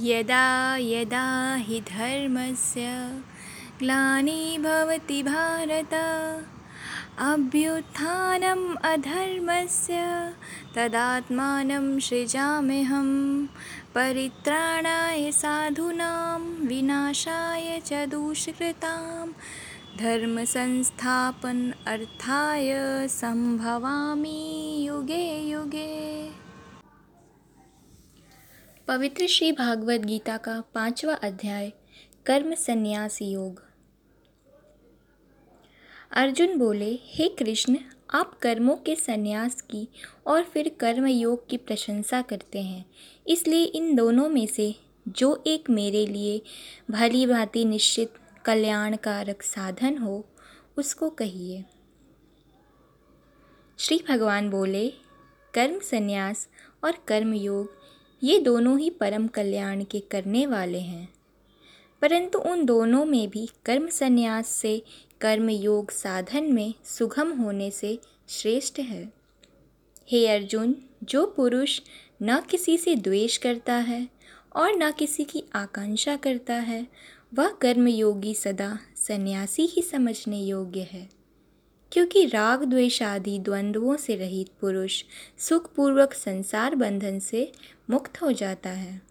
यदा यदा हि धर्मस्य ग्लानिर्भवति भारत अभ्युत्थानम् अधर्मस्य तदात्मानं सृजाम्यहं परित्राणाय साधूनां विनाशाय च दुष्कृतां धर्मसंस्थापन अर्थाय संभवामि युगे युगे पवित्र श्री भागवत गीता का पांचवा अध्याय, कर्म संन्यास योग। अर्जुन बोले, हे कृष्ण, आप कर्मों के संन्यास की और फिर कर्म योग की प्रशंसा करते हैं। इसलिए इन दोनों में से जो एक मेरे लिए भली भांति निश्चित कल्याणकारक साधन हो, उसको कहिए। श्री भगवान बोले, कर्म संन्यास और कर्म योग ये दोनों ही परम कल्याण के करने वाले हैं। परंतु उन दोनों में भी कर्म संन्यास से कर्म योग साधन में सुगम होने से श्रेष्ठ है। हे अर्जुन, जो पुरुष न किसी से द्वेष करता है और न किसी की आकांक्षा करता है, वह कर्म योगी सदा सन्यासी ही समझने योग्य है। क्योंकि राग द्वेष आदि द्वंद्वों से रहित पुरुष सुखपूर्वक संसार बंधन से मुक्त हो जाता है।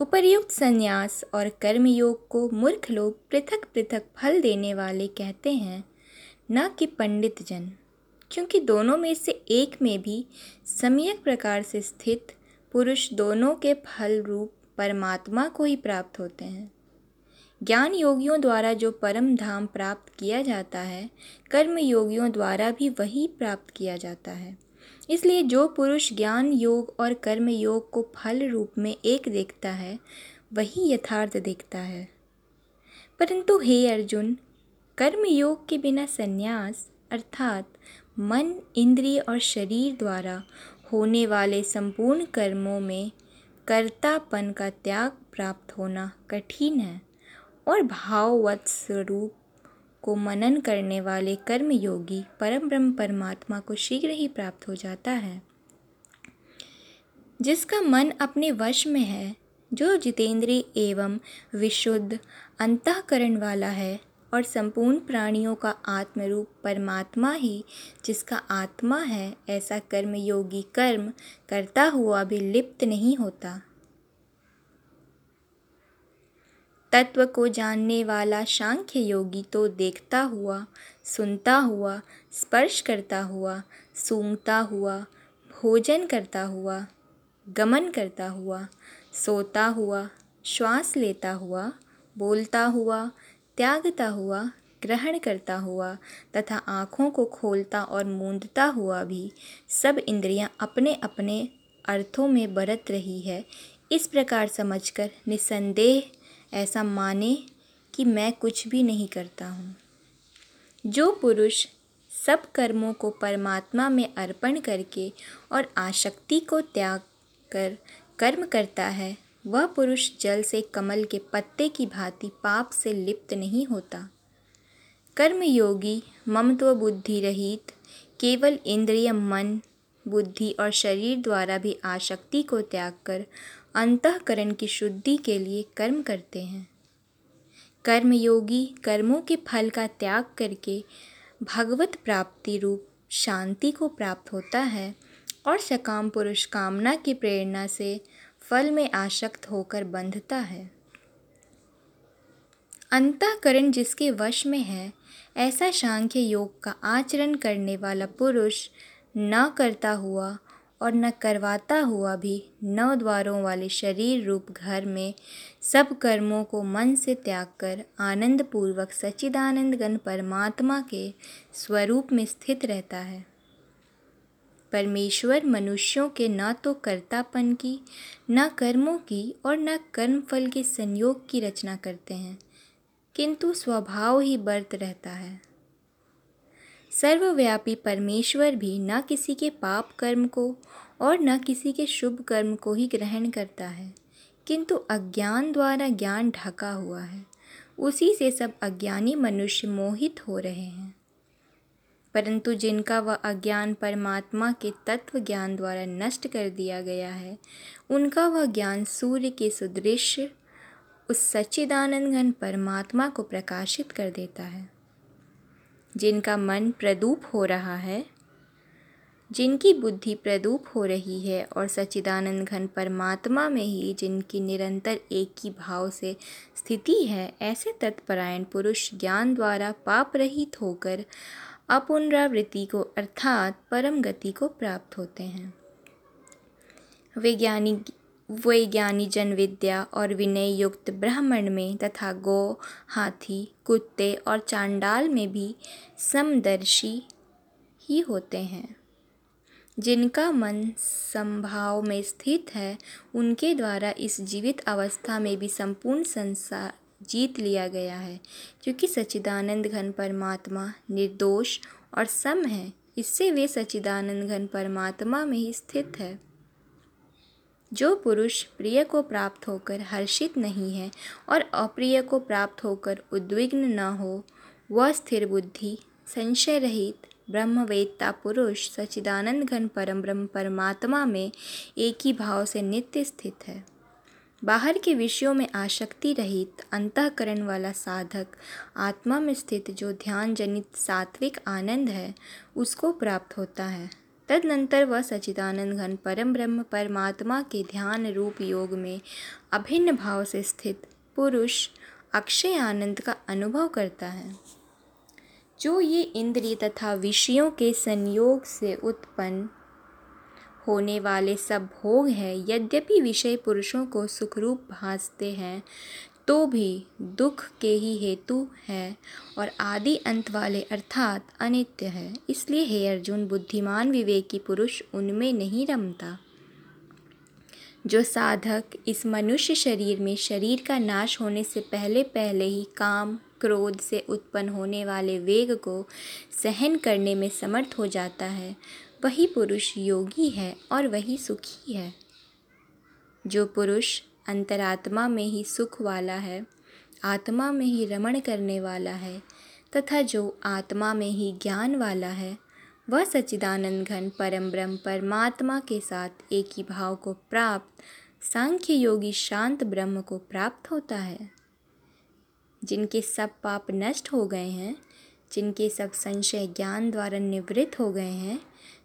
उपर्युक्त संन्यास और कर्मयोग को मूर्ख लोग पृथक पृथक फल देने वाले कहते हैं, न कि पंडित जन। क्योंकि दोनों में से एक में भी सम्यक प्रकार से स्थित पुरुष दोनों के फल रूप परमात्मा को ही प्राप्त होते हैं। ज्ञान योगियों द्वारा जो परम धाम प्राप्त किया जाता है, कर्म योगियों द्वारा भी वही प्राप्त किया जाता है। इसलिए जो पुरुष ज्ञान योग और कर्म योग को फल रूप में एक देखता है, वही यथार्थ देखता है। परंतु हे अर्जुन, कर्म योग के बिना संन्यास, अर्थात मन, इंद्रिय और शरीर द्वारा होने वाले संपूर्ण कर्मों में कर्तापन का त्याग प्राप्त होना कठिन है और भाववत स्वरूप को मनन करने वाले कर्म योगी परम ब्रह्म परमात्मा को शीघ्र ही प्राप्त हो जाता है। जिसका मन अपने वश में है, जो जितेंद्रीय एवं विशुद्ध अंतकरण वाला है और संपूर्ण प्राणियों का आत्मरूप परमात्मा ही जिसका आत्मा है, ऐसा कर्मयोगी कर्म करता हुआ भी लिप्त नहीं होता। तत्व को जानने वाला सांख्य योगी तो देखता हुआ, सुनता हुआ, स्पर्श करता हुआ, सूंघता हुआ, भोजन करता हुआ, गमन करता हुआ, सोता हुआ, श्वास लेता हुआ, बोलता हुआ, त्यागता हुआ, ग्रहण करता हुआ तथा आँखों को खोलता और मूंदता हुआ भी सब इंद्रियाँ अपने अपने अर्थों में बरत रही है। इस प्रकार समझकर निसंदेह ऐसा माने कि मैं कुछ भी नहीं करता हूँ। जो पुरुष सब कर्मों को परमात्मा में अर्पण करके और आशक्ति को त्याग कर कर्म करता है, वह पुरुष जल से कमल के पत्ते की भांति पाप से लिप्त नहीं होता। कर्म योगी ममत्व बुद्धि रहित, केवल इंद्रिय मन, बुद्धि और शरीर द्वारा भी आशक्ति को त्याग कर अंतकरण की शुद्धि के लिए कर्म करते हैं। कर्मयोगी कर्मों के फल का त्याग करके भगवत प्राप्ति रूप शांति को प्राप्त होता है और सकाम पुरुष कामना की प्रेरणा से फल में आशक्त होकर बंधता है। अंतकरण जिसके वश में है, ऐसा सांख्य योग का आचरण करने वाला पुरुष न करता हुआ और न करवाता हुआ भी नौ द्वारों वाले शरीर रूप घर में सब कर्मों को मन से त्याग कर आनंद पूर्वक सच्चिदानंद गण परमात्मा के स्वरूप में स्थित रहता है। परमेश्वर मनुष्यों के न तो कर्तापन की, न कर्मों की और न कर्म फल के संयोग की रचना करते हैं, किंतु स्वभाव ही बर्त रहता है। सर्वव्यापी परमेश्वर भी न किसी के पाप कर्म को और न किसी के शुभ कर्म को ही ग्रहण करता है। किंतु अज्ञान द्वारा ज्ञान ढका हुआ है। उसी से सब अज्ञानी मनुष्य मोहित हो रहे हैं। परंतु जिनका वह अज्ञान परमात्मा के तत्व ज्ञान द्वारा नष्ट कर दिया गया है, उनका वह ज्ञान सूर्य के सुदृश्य, उस सच्चिदानंद घन परमात्मा को प्रकाशित कर देता है। जिनका मन प्रदूप हो रहा है, जिनकी बुद्धि प्रदूप हो रही है और सच्चिदानंद घन परमात्मा में ही जिनकी निरंतर एक ही भाव से स्थिति है, ऐसे तत्परायण पुरुष ज्ञान द्वारा पाप रहित होकर अपुनरावृत्ति को अर्थात परम गति को प्राप्त होते हैं। वैज्ञानिक वैज्ञानी जन विद्या और विनय युक्त ब्राह्मण में तथा गौ, हाथी, कुत्ते और चांडाल में भी समदर्शी ही होते हैं। जिनका मन संभाव में स्थित है, उनके द्वारा इस जीवित अवस्था में भी संपूर्ण संसार जीत लिया गया है। क्योंकि सच्चिदानंद घन परमात्मा निर्दोष और सम है, इससे वे सच्चिदानंद घन परमात्मा में ही स्थित है। जो पुरुष प्रिय को प्राप्त होकर हर्षित नहीं है और अप्रिय को प्राप्त होकर उद्विग्न न हो, वह स्थिर बुद्धि, संशय रहित, ब्रह्मवेत्ता पुरुष सचिदानंद घन परम ब्रह्म परमात्मा में एक ही भाव से नित्य स्थित है। बाहर के विषयों में आसक्ति रहित, अंतकरण वाला साधक, आत्मा में स्थित जो ध्यान जनित सात्विक आनंद है, उसको प्राप्त होता है। तदनंतर वह सचिदानंद घन परम ब्रह्म परमात्मा के ध्यान रूप योग में अभिन्न भाव से स्थित पुरुष अक्षय आनंद का अनुभव करता है। जो ये इंद्रिय तथा विषयों के संयोग से उत्पन्न होने वाले सब भोग हैं, यद्यपि विषय पुरुषों को सुखरूप भासते हैं तो भी दुख के ही हेतु है और आदि अंत वाले अर्थात अनित्य है। इसलिए हे अर्जुन, बुद्धिमान विवेकी पुरुष, उनमें नहीं रमता। जो साधक इस मनुष्य शरीर में शरीर का नाश होने से पहले पहले ही काम, क्रोध से उत्पन्न होने वाले वेग को सहन करने में समर्थ हो जाता है, वही पुरुष योगी है और वही सुखी है। जो पुरुष अंतरात्मा में ही सुख वाला है, आत्मा में ही रमण करने वाला है, तथा जो आत्मा में ही ज्ञान वाला है, वह सच्चिदानंद घन परम ब्रह्म परमात्मा के साथ एक ही भाव को प्राप्त, सांख्य योगी शांत ब्रह्म को प्राप्त होता है। जिनके सब पाप नष्ट हो गए हैं, जिनके सब संशय ज्ञान द्वारा निवृत्त हो गए हैं,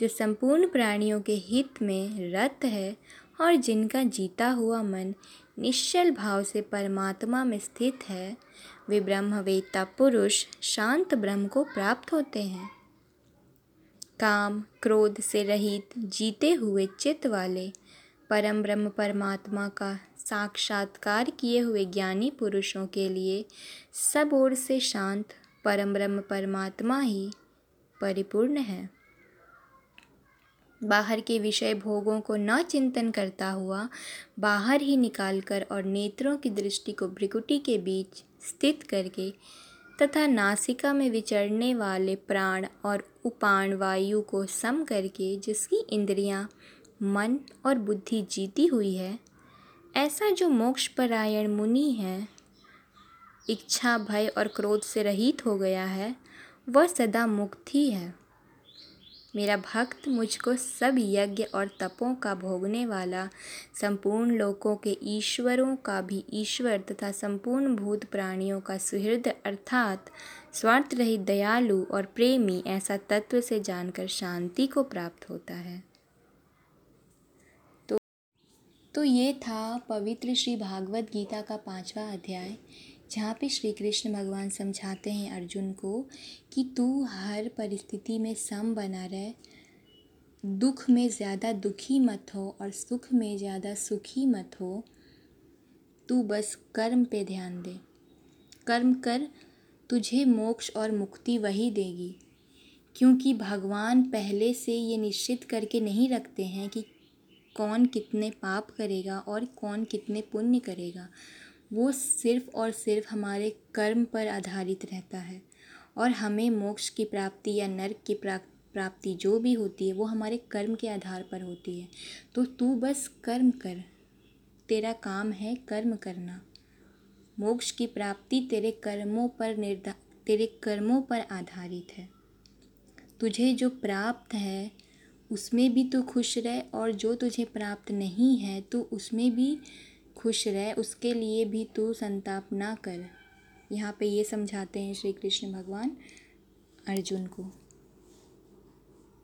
जो संपूर्ण प्राणियों के हित में रत है और जिनका जीता हुआ मन निश्चल भाव से परमात्मा में स्थित है, वे ब्रह्मवेत्ता पुरुष शांत ब्रह्म को प्राप्त होते हैं। काम, क्रोध से रहित जीते हुए चित्त वाले, परम ब्रह्म परमात्मा का साक्षात्कार किए हुए ज्ञानी पुरुषों के लिए सब ओर से शांत परम ब्रह्म परमात्मा ही परिपूर्ण है। बाहर के विषय भोगों को न चिंतन करता हुआ बाहर ही निकालकर और नेत्रों की दृष्टि को भ्रिकुटी के बीच स्थित करके तथा नासिका में विचरने वाले प्राण और उपाण वायु को सम करके जिसकी इंद्रियाँ, मन और बुद्धि जीती हुई है ऐसा जो मोक्ष परायण मुनि है इच्छा भय और क्रोध से रहित हो गया है वह सदा मुक्त है मेरा भक्त मुझको सब यज्ञ और तपों का भोगने वाला, संपूर्ण लोकों के ईश्वरों का भी ईश्वर तथा संपूर्ण भूत प्राणियों का सुहृद अर्थात स्वार्थ रहित दयालु और प्रेमी ऐसा तत्व से जानकर शांति को प्राप्त होता है। तो तो ये था पवित्र श्री भागवत गीता का पांचवा अध्याय। जहाँ पे श्री कृष्ण भगवान समझाते हैं अर्जुन को कि तू हर परिस्थिति में सम बना रहे। दुख में ज़्यादा दुखी मत हो और सुख में ज़्यादा सुखी मत हो। तू बस कर्म पे ध्यान दे। कर्म कर, तुझे मोक्ष और मुक्ति वही देगी। क्योंकि भगवान पहले से ये निश्चित करके नहीं रखते हैं कि कौन कितने पाप करेगा और कौन कितने पुण्य करेगा। वो सिर्फ़ और सिर्फ़ हमारे कर्म पर आधारित रहता है। और हमें मोक्ष की प्राप्ति या नर्क की प्राप्ति जो भी होती है, वो हमारे कर्म के आधार पर होती है। तो तू बस कर्म कर। तेरा काम है कर्म करना। मोक्ष की प्राप्ति तेरे कर्मों पर निर्धा, तेरे कर्मों पर आधारित है। तुझे जो प्राप्त है, उसमें भी तू खुश रह और जो तुझे प्राप्त नहीं है तो उसमें भी खुश रह, उसके लिए भी तू संताप ना कर। यहाँ पे ये समझाते हैं श्री कृष्ण भगवान अर्जुन को।